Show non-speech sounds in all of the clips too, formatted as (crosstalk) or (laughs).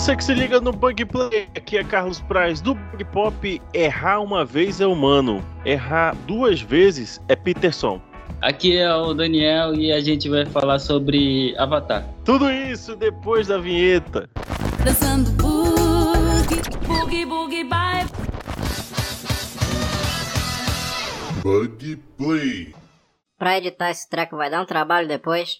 Você que se liga no Bug Play, aqui é Carlos Praz do Bug Pop. Errar uma vez é humano, errar duas vezes é Peterson. Aqui é o Daniel e a gente vai falar sobre Avatar. Tudo isso depois da vinheta. Dançando boogie, boogie, boogie, bye. Bug Play. Pra editar esse treco vai dar um trabalho depois.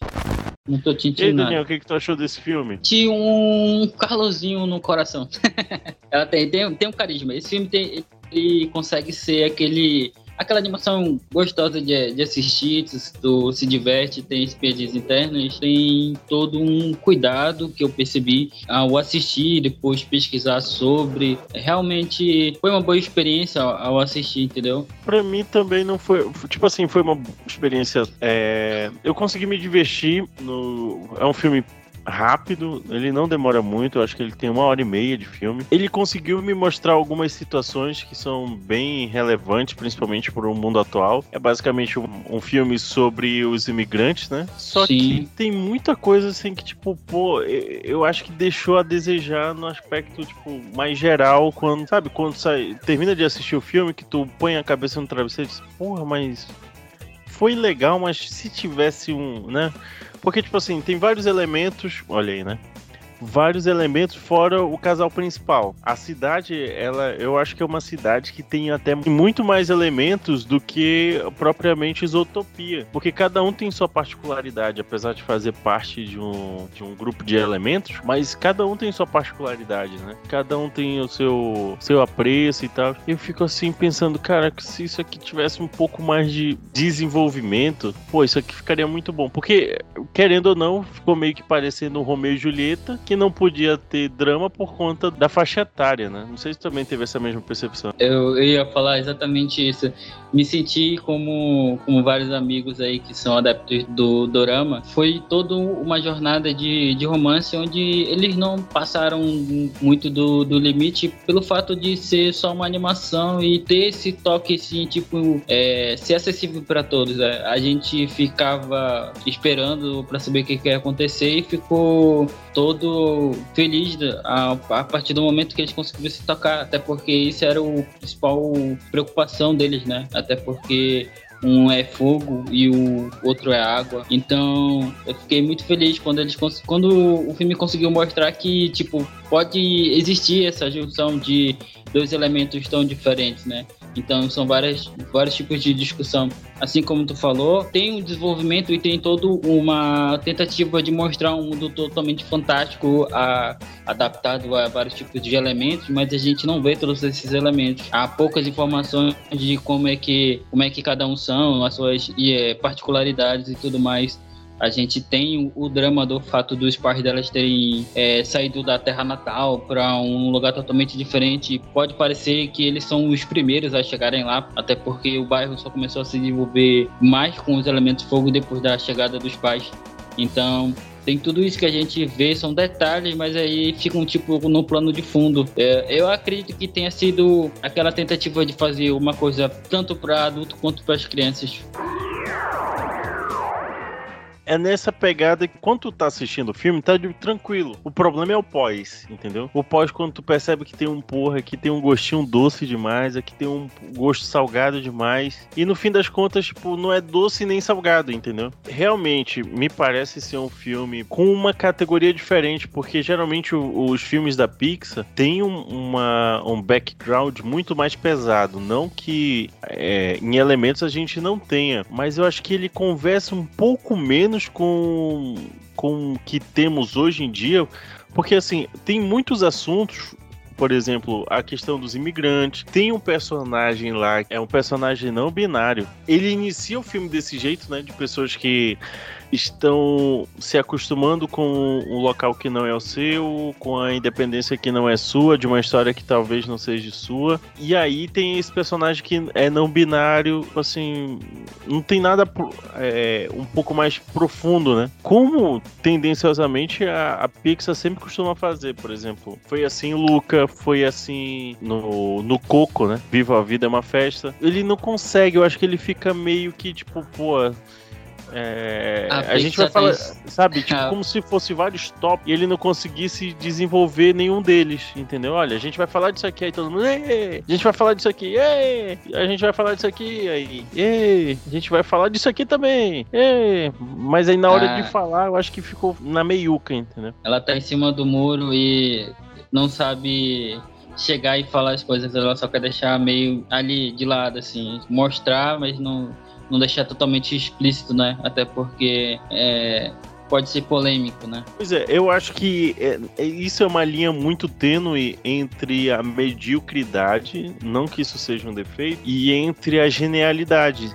Não tô te E aí, Daniel, o que, que tu achou desse filme? Tinha um Carlosinho no coração. (laughs) Ela tem, tem, tem um carisma. Esse filme tem, ele consegue ser aquele. Aquela animação gostosa de, de assistir, tu se diverte, tem expedientes internas, tem todo um cuidado que eu percebi ao assistir, depois pesquisar sobre. Realmente foi uma boa experiência ao, ao assistir, entendeu? Pra mim também não foi. Tipo assim, foi uma experiência. é, Eu consegui me divertir. No... É um filme rápido, ele não demora muito, eu acho que ele tem uma hora e meia de filme. Ele conseguiu me mostrar algumas situações que são bem relevantes, principalmente para o mundo atual. É basicamente um, um filme sobre os imigrantes, né? Só Sim. que tem muita coisa assim que, tipo, pô, eu acho que deixou a desejar no aspecto, tipo, mais geral, quando, sabe, quando sai, termina de assistir o filme, que tu põe a cabeça no travesseiro e diz, porra, mas foi legal, mas se tivesse um, né? Porque, tipo assim, tem vários elementos, olha aí, né? Vários elementos fora o casal principal. A cidade, ela, eu acho que é uma cidade que tem até muito mais elementos do que propriamente Isotopia. Porque cada um tem sua particularidade, apesar de fazer parte de um, de um grupo de elementos, mas cada um tem sua particularidade, né? Cada um tem o seu, seu apreço e tal. Eu fico assim pensando, cara, se isso aqui tivesse um pouco mais de desenvolvimento, pô, isso aqui ficaria muito bom. Porque, querendo ou não, ficou meio que parecendo um Romeu e Julieta, que não podia ter drama por conta da faixa etária, né? Não sei se também teve essa mesma percepção. Eu, ia falar exatamente isso. Me senti como, como vários amigos aí que são adeptos do Dorama. Foi toda uma jornada de, de romance onde eles não passaram muito do, do limite pelo fato de ser só uma animação e ter esse toque assim, tipo, é, ser acessível para todos. né? A gente ficava esperando para saber o que, que ia acontecer e ficou todo feliz da- a, a partir do momento que eles conseguiram se tocar, até porque isso era o principal preocupação deles, né? Até porque um é fogo e o outro é água. Então, eu fiquei muito feliz quando eles quando o filme conseguiu mostrar que tipo pode existir essa junção de dois elementos tão diferentes, né? Então são várias, vários tipos de discussão. Assim como tu falou, tem um desenvolvimento e tem toda uma tentativa de mostrar um mundo totalmente fantástico, a- adaptado a vários tipos de elementos, mas a gente não vê todos esses elementos. Há poucas informações de como é que, como é que cada um são, as suas eh, particularidades e tudo mais. A gente tem o, o drama do fato dos pais delas terem é, saído da terra natal para um lugar totalmente diferente. Pode parecer que eles são os primeiros a chegarem lá, até porque o bairro só começou a se desenvolver mais com os elementos fogo depois da chegada dos pais. Então, tem tudo isso que a gente vê, são detalhes, mas aí ficam tipo no plano de fundo. É, eu acredito que tenha sido aquela tentativa de fazer uma coisa tanto para adulto quanto para as crianças. É nessa pegada que quando tu tá assistindo o filme, tá de- tranquilo. O problema é o pós, entendeu? O pós, quando tu percebe que tem um porra, aqui tem um gostinho doce demais, aqui tem um gosto salgado demais. E no fim das contas, tipo, não é doce nem salgado, entendeu? Realmente, me parece ser um filme com uma categoria diferente, porque geralmente o- os filmes da Pixar têm um, uma, um background muito mais pesado. Não que é, em elementos a gente não tenha, mas eu acho que ele conversa um pouco menos com, com o que temos hoje em dia, porque assim, tem muitos assuntos. Por exemplo, a questão dos imigrantes. Tem um personagem lá, é um personagem não binário. Ele inicia o filme desse jeito, né? De pessoas que estão se acostumando com um local que não é o seu, com a independência que não é sua, de uma história que talvez não seja sua. E aí tem esse personagem que é não binário, assim, não tem nada é, um pouco mais profundo, né? Como tendenciosamente a, a Pixar sempre costuma fazer, por exemplo. Foi assim Luca, foi assim no, no Coco, né? Viva a Vida é uma Festa. Ele não consegue, eu acho que ele fica meio que tipo, pô É, A a gente vai falar, sabe, tipo, Ah. como se fosse vários top e ele não conseguisse desenvolver nenhum deles, entendeu? Olha, a gente vai falar disso aqui, aí todo mundo, "Ê!" a gente vai falar disso aqui, "Ê!" a gente vai falar disso aqui, aí, "Ê!" a gente vai falar disso aqui também, "Ê!" mas aí na hora Ah. de falar, eu acho que ficou na meiuca, entendeu? Ela tá em cima do muro e não sabe chegar e falar as coisas, ela só quer deixar meio ali de lado, assim, mostrar, mas não, não deixar totalmente explícito, né? Até porque é, pode ser polêmico, né? Pois é, eu acho que é- é- isso é uma linha muito tênue entre a mediocridade, não que isso seja um defeito, e entre a genialidade.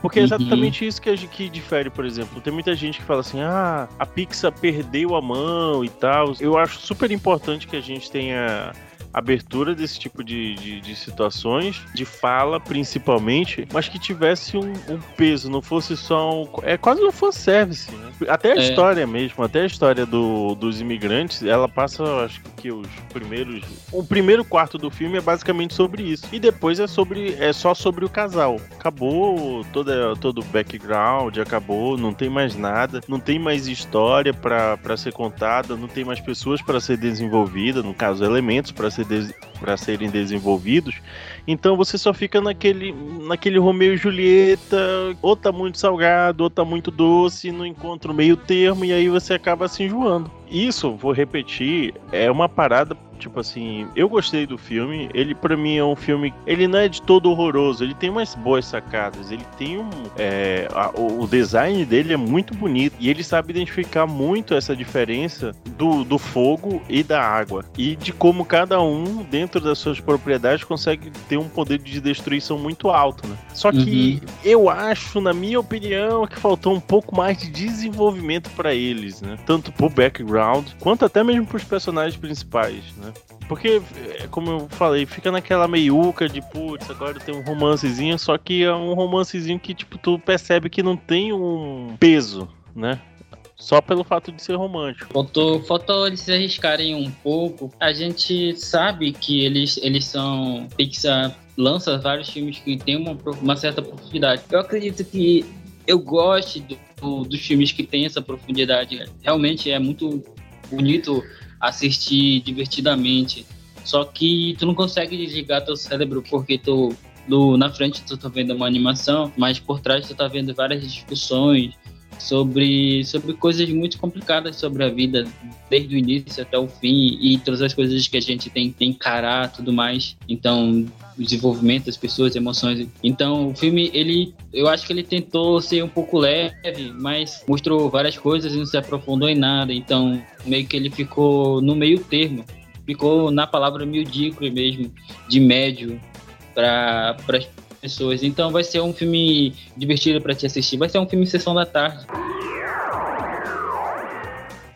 Porque é Uhum. exatamente isso que, que difere, por exemplo. Tem muita gente que fala assim: ah, a Pixar perdeu a mão e tal. Eu acho super importante que a gente tenha abertura desse tipo de, de, de situações, de fala principalmente, mas que tivesse um, um peso, não fosse só um. É quase um fanservice, né? Até a É. história mesmo, até a história do, dos imigrantes, ela passa, acho que os primeiros. O primeiro quarto do filme é basicamente sobre isso. E depois é sobre. é só sobre o casal. Acabou toda, todo o background, acabou, não tem mais nada, não tem mais história pra ser contada, não tem mais pessoas pra ser desenvolvida, no caso, elementos pra ser des- pra serem desenvolvidos. Então você só fica naquele, naquele Romeu e Julieta, ou tá muito salgado, ou tá muito doce, não encontra o meio termo, e aí você acaba se enjoando. Isso, vou repetir, é uma parada, tipo assim, eu gostei do filme, ele pra mim é um filme, ele não é de todo horroroso, ele tem umas boas sacadas, ele tem um, é, a- o design dele é muito bonito, e ele sabe identificar muito essa diferença do, do fogo e da água, e de como cada um, dentro das suas propriedades, consegue ter um poder de destruição muito alto, né? Só que eu acho, na minha opinião, que faltou um pouco mais de desenvolvimento pra eles, né? Tanto pro background, quanto até mesmo pros personagens principais, né? Porque, é, como eu falei, fica naquela meiuca de, putz, agora tem um romancezinho, só que é um romancezinho que, tipo, tu percebe que não tem um peso, né? Só pelo fato de ser romântico. Faltou, faltou eles se arriscarem um pouco. A gente sabe que eles, eles são. Pixar lança vários filmes que tem uma, uma certa profundidade. Eu acredito que eu gosto do- do- dos filmes que tem essa profundidade. Realmente é muito bonito assistir divertidamente. Só que tu não consegue desligar teu cérebro porque tu. Do, na frente tu tá vendo uma animação, mas por trás tu tá vendo várias discussões, sobre, sobre coisas muito complicadas sobre a vida, desde o início até o fim, e todas as coisas que a gente tem que encarar tudo mais. Então, o desenvolvimento das pessoas, emoções. Então, o filme, ele, eu acho que ele tentou ser um pouco leve, mas mostrou várias coisas e não se aprofundou em nada. Então, meio que ele ficou no meio termo. Ficou na palavra medíocre mesmo, de médio para as pessoas. Então vai ser um filme divertido para te assistir. Vai ser um filme sessão da tarde.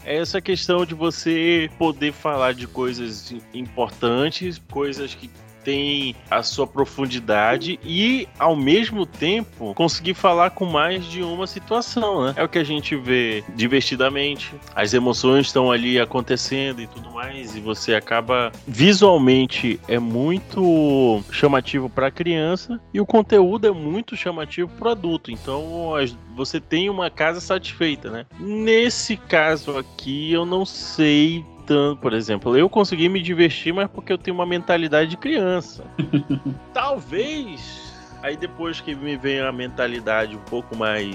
É essa questão de você poder falar de coisas importantes, coisas que têm a sua profundidade e, ao mesmo tempo, conseguir falar com mais de uma situação, né? É o que a gente vê divertidamente. As emoções estão ali acontecendo e tudo mais, e você acaba visualmente é muito chamativo para criança e o conteúdo é muito chamativo para adulto. Então, você tem uma casa satisfeita, né? Nesse caso aqui, eu não sei tanto, por exemplo, eu consegui me divertir, mas porque eu tenho uma mentalidade de criança. (laughs) Talvez Aí depois que me vem a mentalidade um pouco mais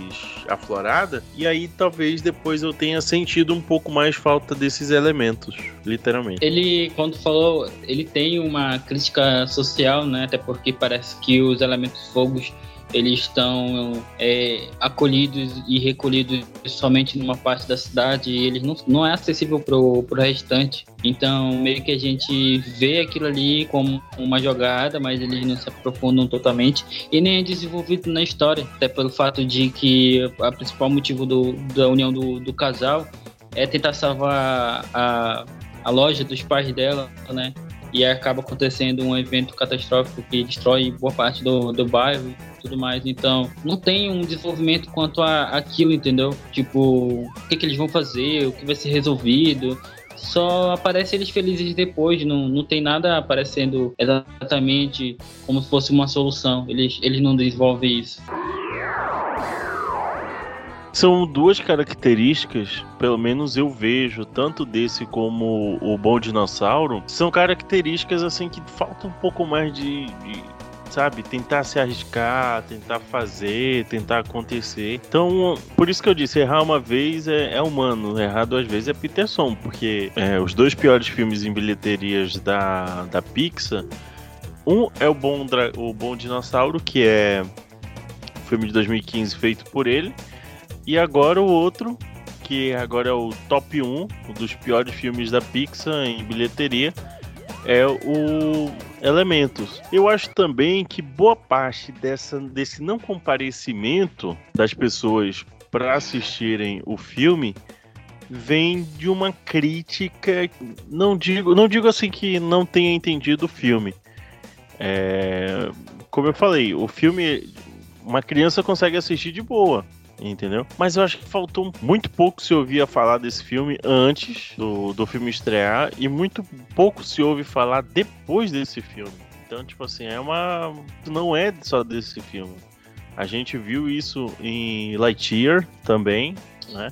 aflorada, e aí talvez depois eu tenha sentido um pouco mais falta desses elementos, literalmente. Ele, quando falou, ele tem uma crítica social, né? Até porque parece que os elementos fogos eles estão é, acolhidos e recolhidos somente numa parte da cidade e eles não, não é acessível pro, pro restante. Então, meio que a gente vê aquilo ali como uma jogada, mas eles não se aprofundam totalmente e nem é desenvolvido na história, até pelo fato de que a principal motivo do, da união do, do casal é tentar salvar a, a loja dos pais dela, né? E acaba acontecendo um evento catastrófico que destrói boa parte do, do bairro e tudo mais. Então, não tem um desenvolvimento quanto a aquilo, entendeu? Tipo, o que, que eles vão fazer, o que vai ser resolvido. Só aparece eles felizes depois, não, não tem nada aparecendo exatamente como se fosse uma solução. Eles, eles não desenvolvem isso. São duas características, pelo menos eu vejo, tanto desse como o Bom Dinossauro, são características assim que falta um pouco mais de, de sabe, tentar se arriscar, tentar fazer, tentar acontecer. Então, por isso que eu disse, errar uma vez é, é humano, errar duas vezes é Peterson, porque é, os dois piores filmes em bilheterias da, da Pixar, um é o Bom, o Bom Dinossauro, que é um filme de 2015 feito por ele, e agora o outro, que agora é o top 1 um dos piores filmes da Pixar em bilheteria, é o Elementos. Eu acho também que boa parte dessa, desse não comparecimento das pessoas para assistirem o filme vem de uma crítica. Não digo, não digo assim que não tenha entendido o filme. É, como eu falei, o filme uma criança consegue assistir de boa entendeu? Mas eu acho que faltou muito pouco se ouvia falar desse filme antes do, do filme estrear e muito pouco se ouve falar depois desse filme. Então, tipo assim, é uma. Não é só desse filme. A gente viu isso em Lightyear também, né?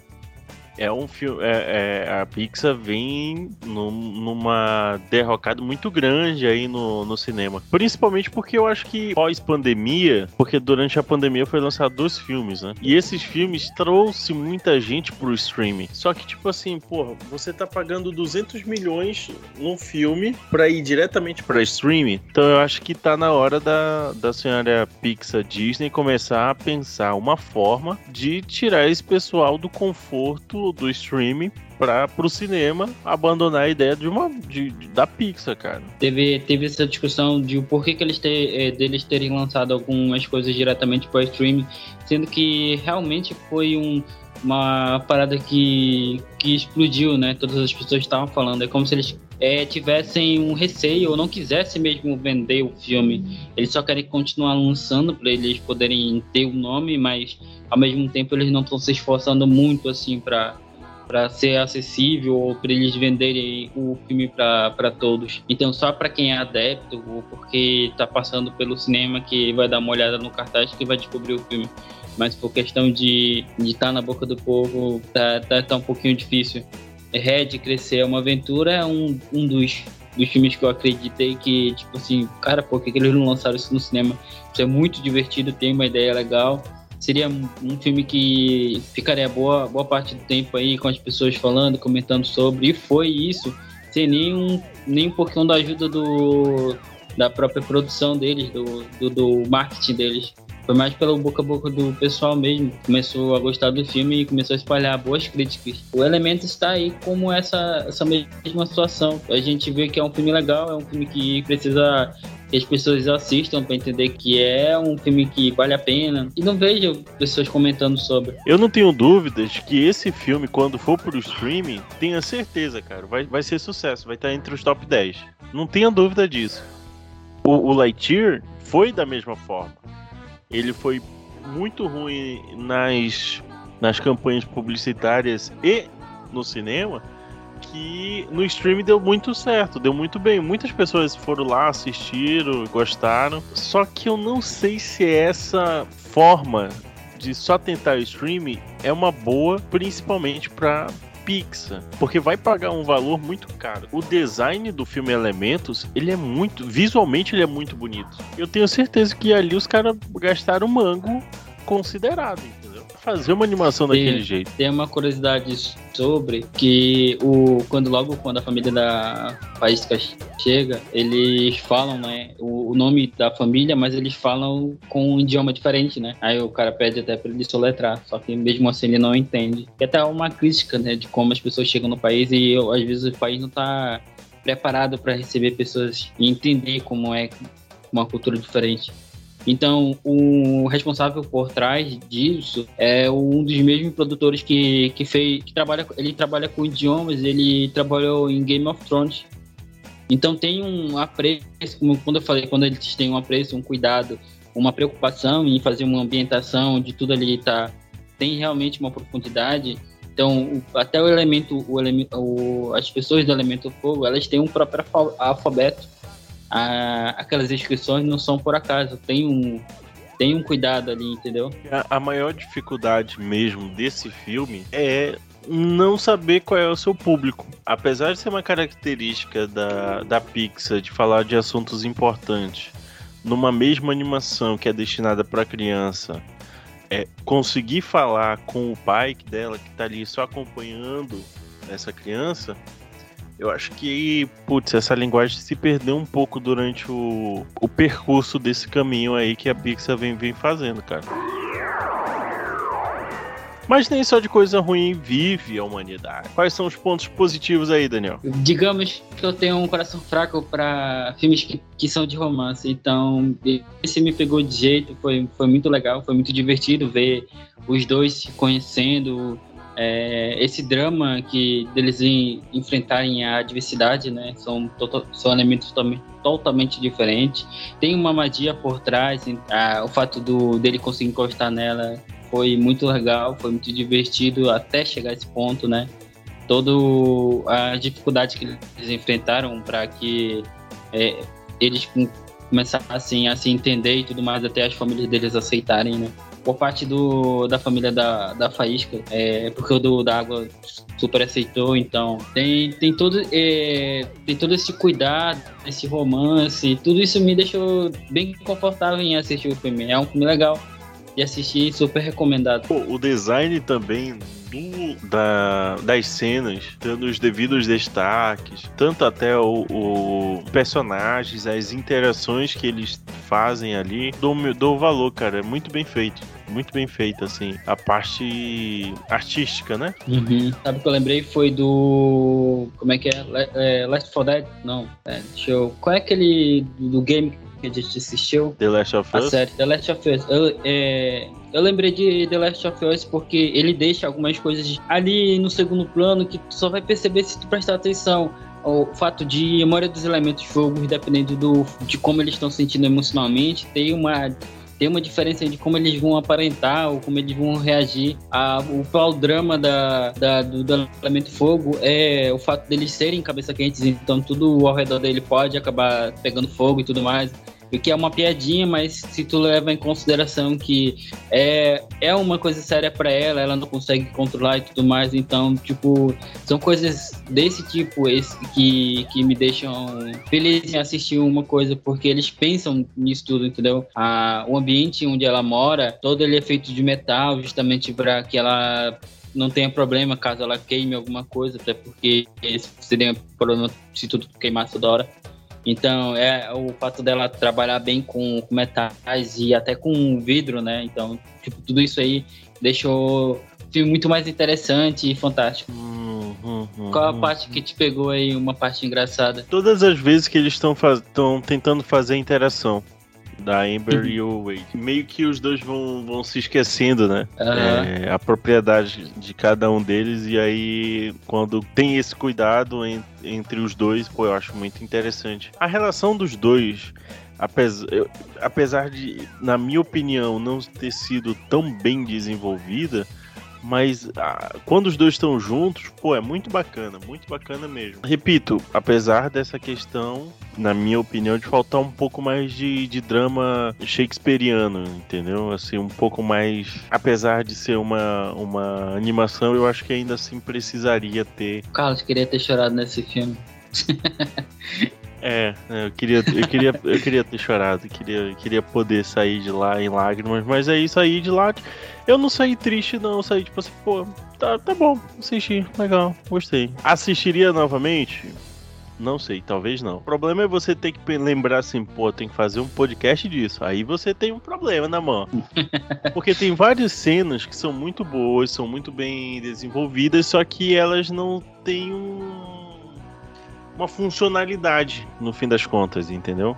É um filme. É, é, a Pixar vem num, numa derrocada muito grande aí no, no cinema. Principalmente porque eu acho que pós-pandemia, porque durante a pandemia foi lançado dois filmes, né? E esses filmes trouxe muita gente pro streaming. Só que, tipo assim, porra, você tá pagando 200 milhões num filme pra ir diretamente pra streaming. Então eu acho que tá na hora da, da senhora Pixar Disney começar a pensar uma forma de tirar esse pessoal do conforto do, streaming para pro cinema abandonar a ideia de uma de, de, da Pixar, cara. Teve, teve essa discussão de o porquê que eles ter, é, deles terem lançado algumas coisas diretamente para streaming, sendo que realmente foi um, uma parada que, que explodiu, né? Todas as pessoas estavam falando. É como se eles é, tivessem um receio ou não quisessem mesmo vender o filme. Eles só querem continuar lançando para eles poderem ter o nome, mas ao mesmo tempo eles não estão se esforçando muito assim para para ser acessível ou para eles venderem o filme para todos. Então, só para quem é adepto ou porque está passando pelo cinema que vai dar uma olhada no cartaz que vai descobrir o filme. Mas por questão de estar tá na boca do povo, tá, tá, tá um pouquinho difícil. Red Crescer é uma aventura é um, um dos, dos filmes que eu acreditei que, tipo assim, cara, por que, eles não lançaram isso no cinema? Isso é muito divertido, tem uma ideia legal seria um filme que ficaria boa, boa parte do tempo aí com as pessoas falando, comentando sobre, e foi isso, sem nenhum, nem um pouquinho da ajuda do, da própria produção deles, do, do, do marketing deles. Foi mais pelo boca a boca do pessoal mesmo. Começou a gostar do filme e começou a espalhar boas críticas. O Elemento está aí como essa, essa mesma situação. A gente vê que é um filme legal, é um filme que precisa que as pessoas assistam para entender que é um filme que vale a pena. E não vejo pessoas comentando sobre. Eu não tenho dúvidas que esse filme, quando for pro streaming, tenha certeza, cara, vai, vai ser sucesso, vai estar entre os top 10. Não tenha dúvida disso. O, o Lightyear foi da mesma forma. Ele foi muito ruim nas, nas campanhas publicitárias e no cinema, que no stream deu muito certo, deu muito bem. Muitas pessoas foram lá, assistiram, gostaram. Só que eu não sei se essa forma de só tentar o streaming é uma boa, principalmente para Pixar, porque vai pagar um valor muito caro. O design do filme Elementos, ele é muito, visualmente ele é muito bonito. Eu tenho certeza que ali os caras gastaram mango considerado fazer uma animação daquele jeito. Tem uma curiosidade sobre que o quando logo quando a família da Faísca chega, eles falam, né, o, o, nome da família, mas eles falam com um idioma diferente, né? Aí o cara pede até para ele soletrar, só que mesmo assim ele não entende. E até uma crítica, né, de como as pessoas chegam no país e às vezes o país não tá preparado para receber pessoas e entender como é uma cultura diferente. Então, o responsável por trás disso é um dos mesmos produtores que, que fez, que trabalha, ele trabalha com idiomas, ele trabalhou em Game of Thrones. Então tem um apreço, como quando eu falei, quando eles têm um apreço, um cuidado, uma preocupação em fazer uma ambientação de tudo ali tá tem realmente uma profundidade. Então, até o elemento, o o, as pessoas do elemento fogo, elas têm um próprio alfabeto a, aquelas inscrições não são por acaso. Tem um, tem um cuidado ali, entendeu? A, a maior dificuldade mesmo desse filme é não saber qual é o seu público. Apesar de ser uma característica da, da Pixar de falar de assuntos importantes numa mesma animação que é destinada para criança, é conseguir falar com o pai dela que tá ali só acompanhando essa criança, eu acho que, putz, essa linguagem se perdeu um pouco durante o, o percurso desse caminho aí que a Pixar vem, vem fazendo, cara. Mas nem só de coisa ruim vive a humanidade. Quais são os pontos positivos aí, Daniel? Digamos que eu tenho um coração fraco para filmes que, que são de romance, então esse me pegou de jeito, foi, foi muito legal, foi muito divertido ver os dois se conhecendo, é, esse drama que deles em, enfrentarem a adversidade, né? São, to, são elementos totalmente, totalmente diferentes. Tem uma magia por trás, a, o fato do, dele conseguir encostar nela foi muito legal, foi muito divertido até chegar a esse ponto, né? Toda a dificuldade que eles enfrentaram para que é, eles começassem a se entender e tudo mais, até as famílias deles aceitarem, né? Por parte do, da família da, da Faísca, é, porque o do, da Água super aceitou, então tem, tem, todo, é, tem todo esse cuidado, esse romance, tudo isso me deixou bem confortável em assistir o filme. É um filme legal de assistir, super recomendado. Pô, o design também do, da, das cenas, dando os devidos destaques, tanto até o, o, personagens, as interações que eles fazem ali, dou, dou valor, cara. É muito bem feito. Muito bem feito, assim. A parte artística, né? Uhum. Sabe o que eu lembrei? Foi do. Como é que é? é Last 4 Dead? Não. É, deixa eu. Qual é aquele do game que a gente assistiu. The Last of Us? A série The Last of Us. Eu, é, eu lembrei de The Last of Us porque ele deixa algumas coisas ali no segundo plano que tu só vai perceber se tu prestar atenção. O fato de a maioria dos elementos de jogo, dependendo do, de como eles estão sentindo emocionalmente, tem uma tem uma diferença de como eles vão aparentar ou como eles vão reagir. A, o principal drama da, da, do, do Elemento Fogo é o fato deles serem cabeça quentes, então tudo ao redor dele pode acabar pegando fogo e tudo mais que é uma piadinha, mas se tu leva em consideração que é, é uma coisa séria para ela, ela não consegue controlar e tudo mais, então, tipo, são coisas desse tipo esse, que, que me deixam feliz em assistir uma coisa, porque eles pensam nisso tudo, entendeu? A, o ambiente onde ela mora, todo ele é feito de metal, justamente para que ela não tenha problema caso ela queime alguma coisa, até porque seria um problema se tudo queimasse toda hora. Então, é o fato dela trabalhar bem com, com metais e até com vidro, né? Então, tipo, tudo isso aí deixou o filme muito mais interessante e fantástico. Hum, hum, hum, Qual a parte que te pegou aí, uma parte engraçada? Todas as vezes que eles estão faz... tentando fazer interação da Amber uhum. e o Wade. Meio que os dois vão, vão se esquecendo, né? Uhum. É, a propriedade de cada um deles, e aí quando tem esse cuidado en, entre os dois, pô, eu acho muito interessante. A relação dos dois. Apesar, eu, apesar de, na minha opinião, não ter sido tão bem desenvolvida, mas ah, quando os dois estão juntos, pô, é muito bacana, muito bacana mesmo. Repito, apesar dessa questão, na minha opinião, de faltar um pouco mais de, de drama shakespeariano, entendeu? Assim, um pouco mais. Apesar de ser uma, uma animação, eu acho que ainda assim precisaria ter. Carlos queria ter chorado nesse filme. (laughs) É, eu queria, eu queria, eu queria ter chorado, queria, queria poder sair de lá em lágrimas, mas aí sair de lá, eu não saí triste não, eu saí tipo assim, pô, tá, tá bom, assisti, legal, gostei. Assistiria novamente? Não sei, talvez não. O problema é você ter que lembrar assim, pô, tem que fazer um podcast disso. Aí você tem um problema na mão. (laughs) Porque tem várias cenas que são muito boas, são muito bem desenvolvidas, só que elas não têm um uma funcionalidade no fim das contas, entendeu?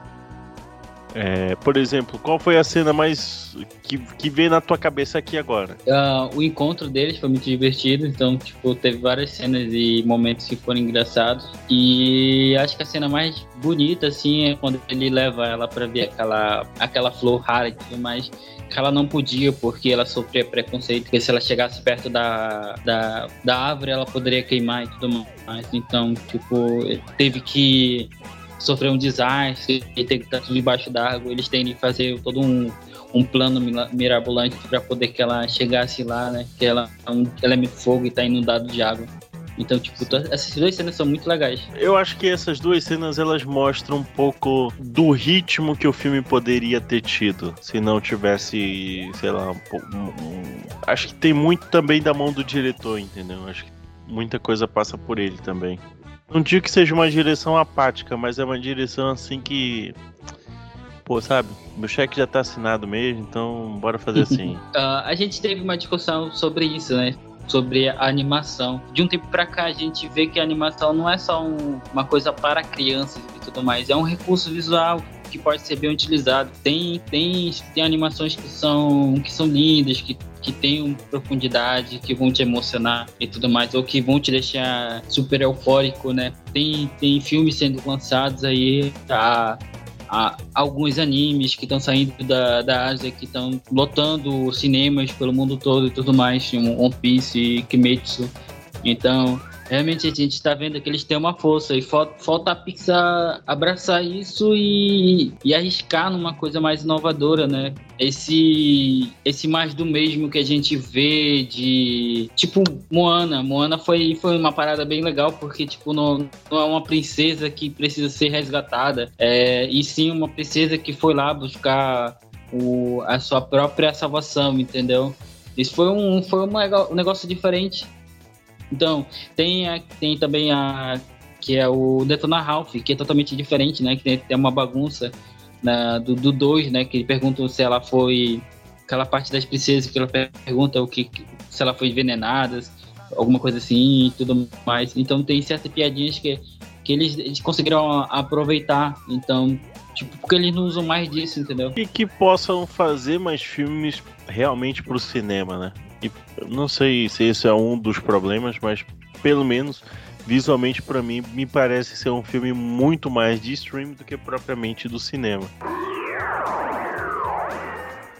É, por exemplo, qual foi a cena mais que, que veio na tua cabeça aqui agora? Uh, o encontro deles foi muito divertido, então tipo teve várias cenas e momentos que foram engraçados e acho que a cena mais bonita assim é quando ele leva ela para ver aquela aquela flor rara e tudo mais que ela não podia porque ela sofria preconceito, porque se ela chegasse perto da, da, da árvore ela poderia queimar e tudo mais. Então, tipo, teve que sofrer um desastre e ter que estar tudo debaixo d'água. Eles têm que fazer todo um, um plano mirabolante para poder que ela chegasse lá, né? Que ela é um elemento fogo e tá inundado de água. Então, tipo, essas duas cenas são muito legais. Eu acho que essas duas cenas elas mostram um pouco do ritmo que o filme poderia ter tido se não tivesse, sei lá, um- um- Acho que tem muito também da mão do diretor, entendeu? Acho que muita coisa passa por ele também. Não digo que seja uma direção apática, mas é uma direção assim que. Pô, sabe? Meu cheque já tá assinado mesmo, então bora fazer (laughs) assim. Ah, a gente teve uma discussão sobre isso, né? Sobre a animação. De um tempo pra cá, a gente vê que a animação não é só um- uma coisa para crianças e tudo mais, é um recurso visual que pode ser bem utilizado. Tem, tem, tem animações que são, que são lindas, que, que têm profundidade, que vão te emocionar e tudo mais, ou que vão te deixar super eufórico, né? Tem, tem filmes sendo lançados aí há há alguns animes que estão saindo da, da Ásia, que estão lotando cinemas pelo mundo todo e tudo mais, como One Piece Kimetsu. Então, realmente a gente está vendo que eles têm uma força e falta, a Pixar abraçar isso e, e arriscar numa coisa mais inovadora, né? Esse, esse mais do mesmo que a gente vê de. Tipo, Moana. Moana foi, foi uma parada bem legal, porque, tipo, não, não é uma princesa que precisa ser resgatada, é, e sim uma princesa que foi lá buscar o, a sua própria salvação, entendeu? Isso foi um, foi um negócio diferente. Então, tem, a, tem também a. que é o Detona Ralph, que é totalmente diferente, né? Que tem, tem uma bagunça na, do 2, do dois, né? Que perguntam se ela foi. Aquela parte das princesas que ela pergunta o que, se ela foi envenenada, alguma coisa assim e tudo mais. Então tem certas piadinhas que, que eles, eles conseguiram aproveitar. Então, tipo, porque eles não usam mais disso, entendeu? E que possam fazer mais filmes realmente pro cinema, né? E não sei se esse é um dos problemas, mas pelo menos visualmente pra mim me parece ser um filme muito mais de stream do que propriamente do cinema.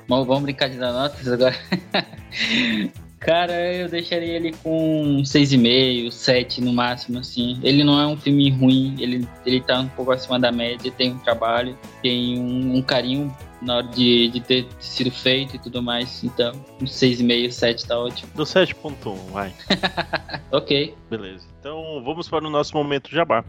Bom, vamos brincar de dar notas agora. (laughs) Cara, eu deixaria ele com 6,5, 7 no máximo, assim. Ele não é um filme ruim, ele, ele tá um pouco acima da média, tem um trabalho, tem um, um carinho na hora de, de ter sido feito e tudo mais. Então, um 6,5, 7 tá ótimo. Do 7.1, vai. (laughs) Ok. Beleza. Então vamos para o nosso momento jabá.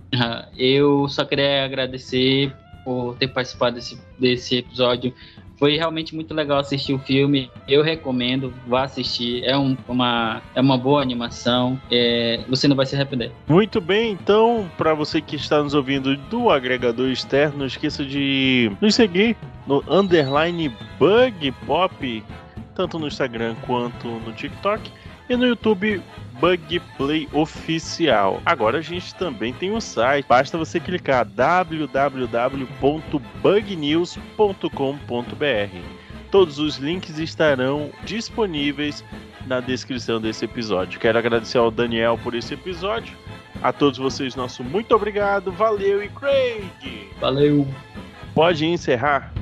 Eu só queria agradecer por ter participado desse, desse episódio. Foi realmente muito legal assistir o filme. Eu recomendo, vá assistir. É, um- uma, é uma boa animação. É, você não vai se arrepender. Muito bem, então, para você que está nos ouvindo do agregador externo, não esqueça de nos seguir no underline Bug Pop, tanto no Instagram quanto no TikTok, e no YouTube Bug Play Oficial. Agora a gente também tem um site, basta você clicar www.bugnews.com.br. Todos os links estarão disponíveis na descrição desse episódio. Quero agradecer ao Daniel por esse episódio. A todos vocês, nosso muito obrigado, valeu e Craig! Valeu! Pode encerrar?